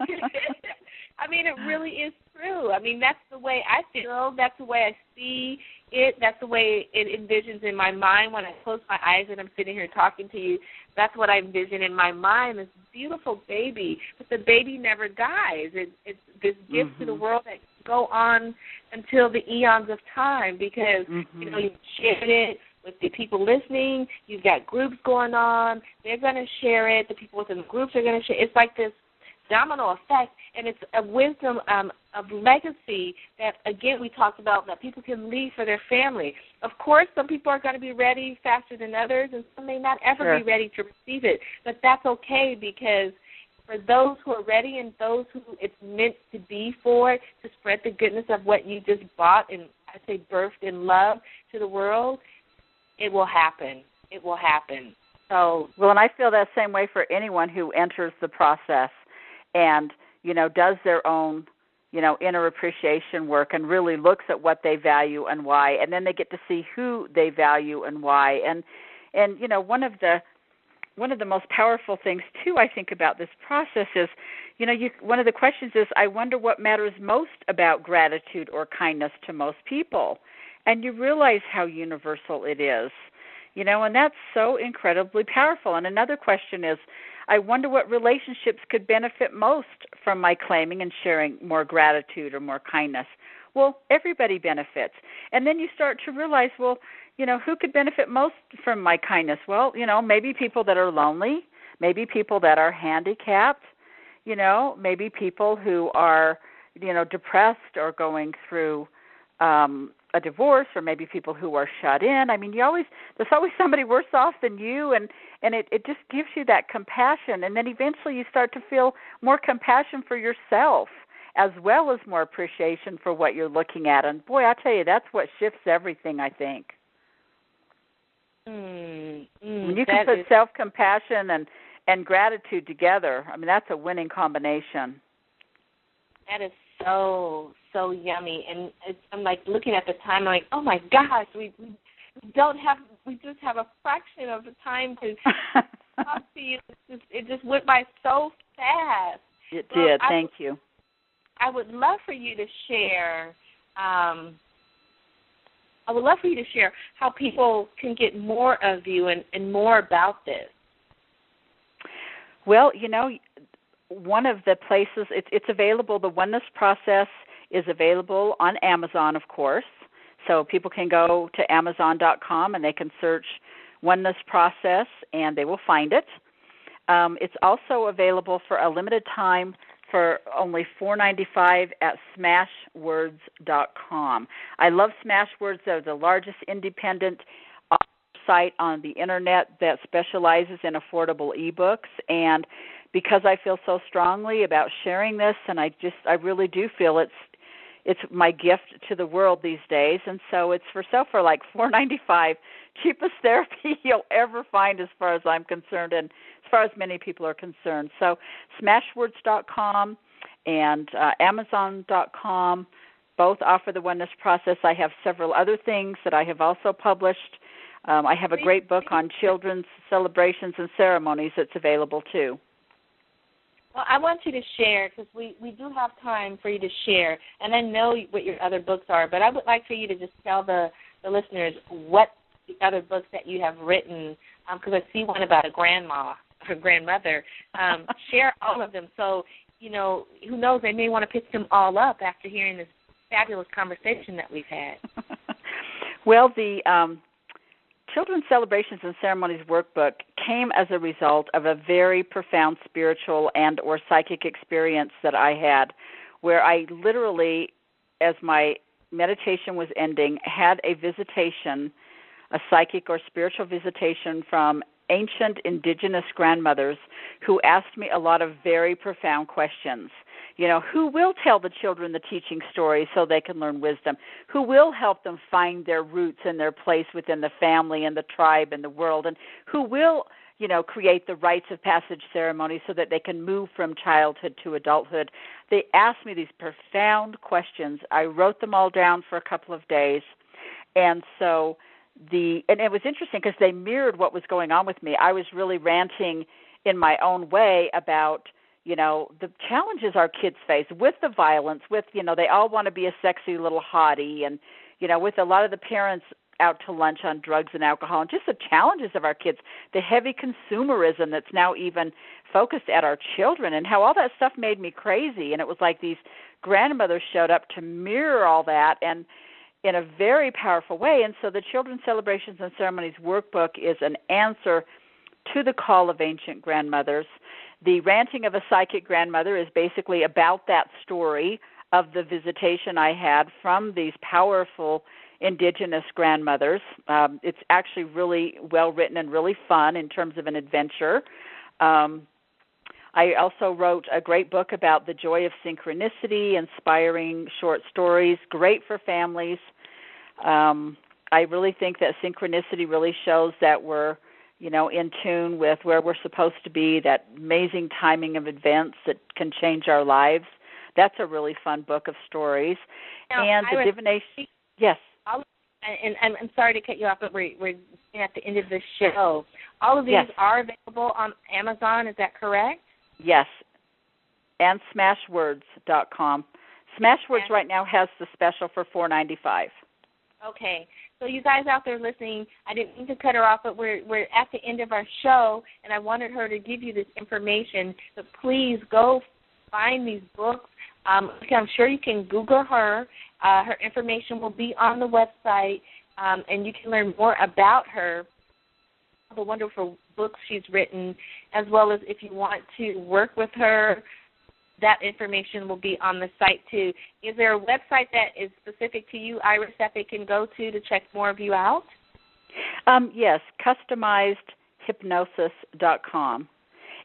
Speaker 1: I mean it really is true. I mean that's the way I feel. That's the way I see it. That's the way it envisions in my mind when I close my eyes and I'm sitting here talking to you. That's what I envision in my mind. This beautiful baby, but the baby never dies. It, it's this gift to the
Speaker 2: Mhm.
Speaker 1: world that go on until the eons of time because you know you shared it with the people listening. You've got groups going on. They're going to share it. The people within the groups are going to share. It's like this domino effect, and it's a wisdom um, of legacy that again we talked about that people can leave for their family. Of course, some people are going to be ready faster than others, and some may not ever
Speaker 2: Sure.
Speaker 1: be ready to receive it. But that's okay because for those who are ready and those who it's meant to be for, to spread the goodness of what you just bought and I say birthed in love to the world, it will happen. It will happen. So
Speaker 2: Well, and I feel that same way for anyone who enters the process and, you know, does their own, you know, inner appreciation work and really looks at what they value and why and then they get to see who they value and why. And and you know, one of the one of the most powerful things too I think about this process is you know you one of the questions is I wonder what matters most about gratitude or kindness to most people and you realize how universal it is you know and that's so incredibly powerful and another question is I wonder what relationships could benefit most from my claiming and sharing more gratitude or more kindness. Well, everybody benefits. And then you start to realize, well, you know, who could benefit most from my kindness? Well, you know, maybe people that are lonely, maybe people that are handicapped, you know, maybe people who are, you know, depressed or going through um a divorce or maybe people who are shut in. I mean, you always there's always somebody worse off than you and and it it just gives you that compassion and then eventually you start to feel more compassion for yourself as well as more appreciation for what you're looking at. And boy, I tell you that's what shifts everything, I think.
Speaker 1: Mm, mm,
Speaker 2: when you can put self-compassion and and gratitude together, I mean that's a winning combination.
Speaker 1: That is so so yummy, and it's, I'm like looking at the time. I'm like, oh my gosh, we, we don't have we just have a fraction of the time to talk to you. It just, it just went by so fast.
Speaker 2: It well, did. Thank you.
Speaker 1: I would love for you to share. Um, I would love for you to share how people can get more of you and, and more about this.
Speaker 2: Well, you know, one of the places it's it's available. The oneness process is available on Amazon, of course. So people can go to Amazon.com and they can search oneness process and they will find it. Um, it's also available for a limited time for only $4.95 at Smashwords.com. I love Smashwords; they're the largest independent site on the internet that specializes in affordable ebooks and because I feel so strongly about sharing this and I just I really do feel it's it's my gift to the world these days. And so it's for sale for like 4.95 cheapest therapy you'll ever find as far as I'm concerned and as far as many people are concerned. So smashwords.com and uh, amazon.com both offer the oneness process. I have several other things that I have also published. Um, I have a great book on children's celebrations and ceremonies that's available too.
Speaker 1: Well, I want you to share because we we do have time for you to share, and I know what your other books are, but I would like for you to just tell the the listeners what the other books that you have written, because um, I see one about a grandma, her grandmother. Um, share all of them, so you know who knows they may want to pick them all up after hearing this fabulous conversation that we've had.
Speaker 2: well, the um, Children's Celebrations and Ceremonies workbook came as a result of a very profound spiritual and or psychic experience that I had where I literally as my meditation was ending had a visitation a psychic or spiritual visitation from ancient indigenous grandmothers who asked me a lot of very profound questions you know, who will tell the children the teaching stories so they can learn wisdom? Who will help them find their roots and their place within the family and the tribe and the world? And who will, you know, create the rites of passage ceremony so that they can move from childhood to adulthood? They asked me these profound questions. I wrote them all down for a couple of days. And so the and it was interesting because they mirrored what was going on with me. I was really ranting in my own way about you know the challenges our kids face with the violence with you know they all want to be a sexy little hottie and you know with a lot of the parents out to lunch on drugs and alcohol and just the challenges of our kids the heavy consumerism that's now even focused at our children and how all that stuff made me crazy and it was like these grandmothers showed up to mirror all that and in a very powerful way and so the children's celebrations and ceremonies workbook is an answer to the call of ancient grandmothers the Ranting of a Psychic Grandmother is basically about that story of the visitation I had from these powerful indigenous grandmothers. Um, it's actually really well written and really fun in terms of an adventure. Um, I also wrote a great book about the joy of synchronicity, inspiring short stories, great for families. Um, I really think that synchronicity really shows that we're you know, in tune with where we're supposed to be, that amazing timing of events that can change our lives. That's a really fun book of stories.
Speaker 1: Now,
Speaker 2: and the divination. Yes.
Speaker 1: And, and I'm sorry to cut you off, but we're, we're at the end of the show. All of these
Speaker 2: yes.
Speaker 1: are available on Amazon. Is that correct?
Speaker 2: Yes, and Smashwords.com. Smashwords right now has the special for four ninety five.
Speaker 1: Okay, so you guys out there listening, I didn't mean to cut her off, but we're we're at the end of our show, and I wanted her to give you this information. But please go find these books. Um, I'm sure you can Google her. Uh, her information will be on the website, um, and you can learn more about her, the wonderful books she's written, as well as if you want to work with her. That information will be on the site too. Is there a website that is specific to you, Iris, that they can go to to check more of you out?
Speaker 2: Um, yes, customizedhypnosis.com.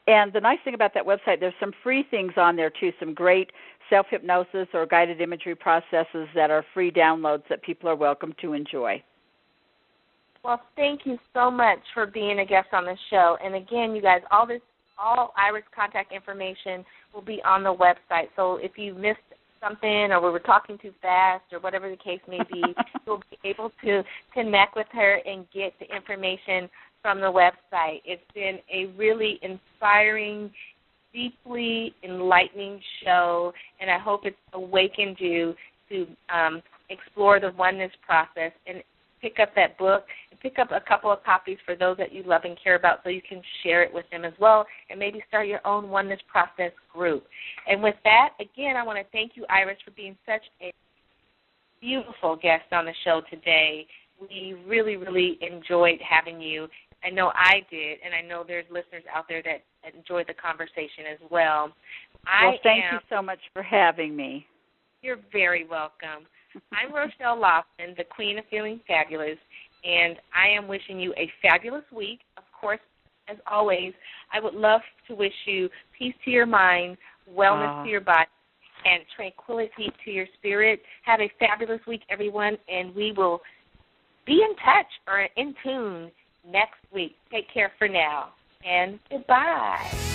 Speaker 2: And the nice thing about that website, there's some free things on there too, some great self hypnosis or guided imagery processes that are free downloads that people are welcome to enjoy.
Speaker 1: Well, thank you so much for being a guest on the show. And again, you guys, all this, all Iris contact information will be on the website. So if you missed something or we were talking too fast or whatever the case may be, you'll be able to connect with her and get the information from the website. It's been a really inspiring, deeply enlightening show, and I hope it's awakened you to um, explore the oneness process and pick up that book and pick up a couple of copies for those that you love and care about so you can share it with them as well and maybe start your own oneness process group. And with that, again, I want to thank you, Iris, for being such a beautiful guest on the show today. We really, really enjoyed having you I know I did, and I know there's listeners out there that enjoyed the conversation as well.
Speaker 2: Well, thank
Speaker 1: am,
Speaker 2: you so much for having me.
Speaker 1: You're very welcome. I'm Rochelle Lawson, the Queen of Feeling Fabulous, and I am wishing you a fabulous week. Of course, as always, I would love to wish you peace to your mind, wellness
Speaker 2: uh.
Speaker 1: to your body, and tranquility to your spirit. Have a fabulous week, everyone, and we will be in touch or in tune next week. Take care for now, and goodbye.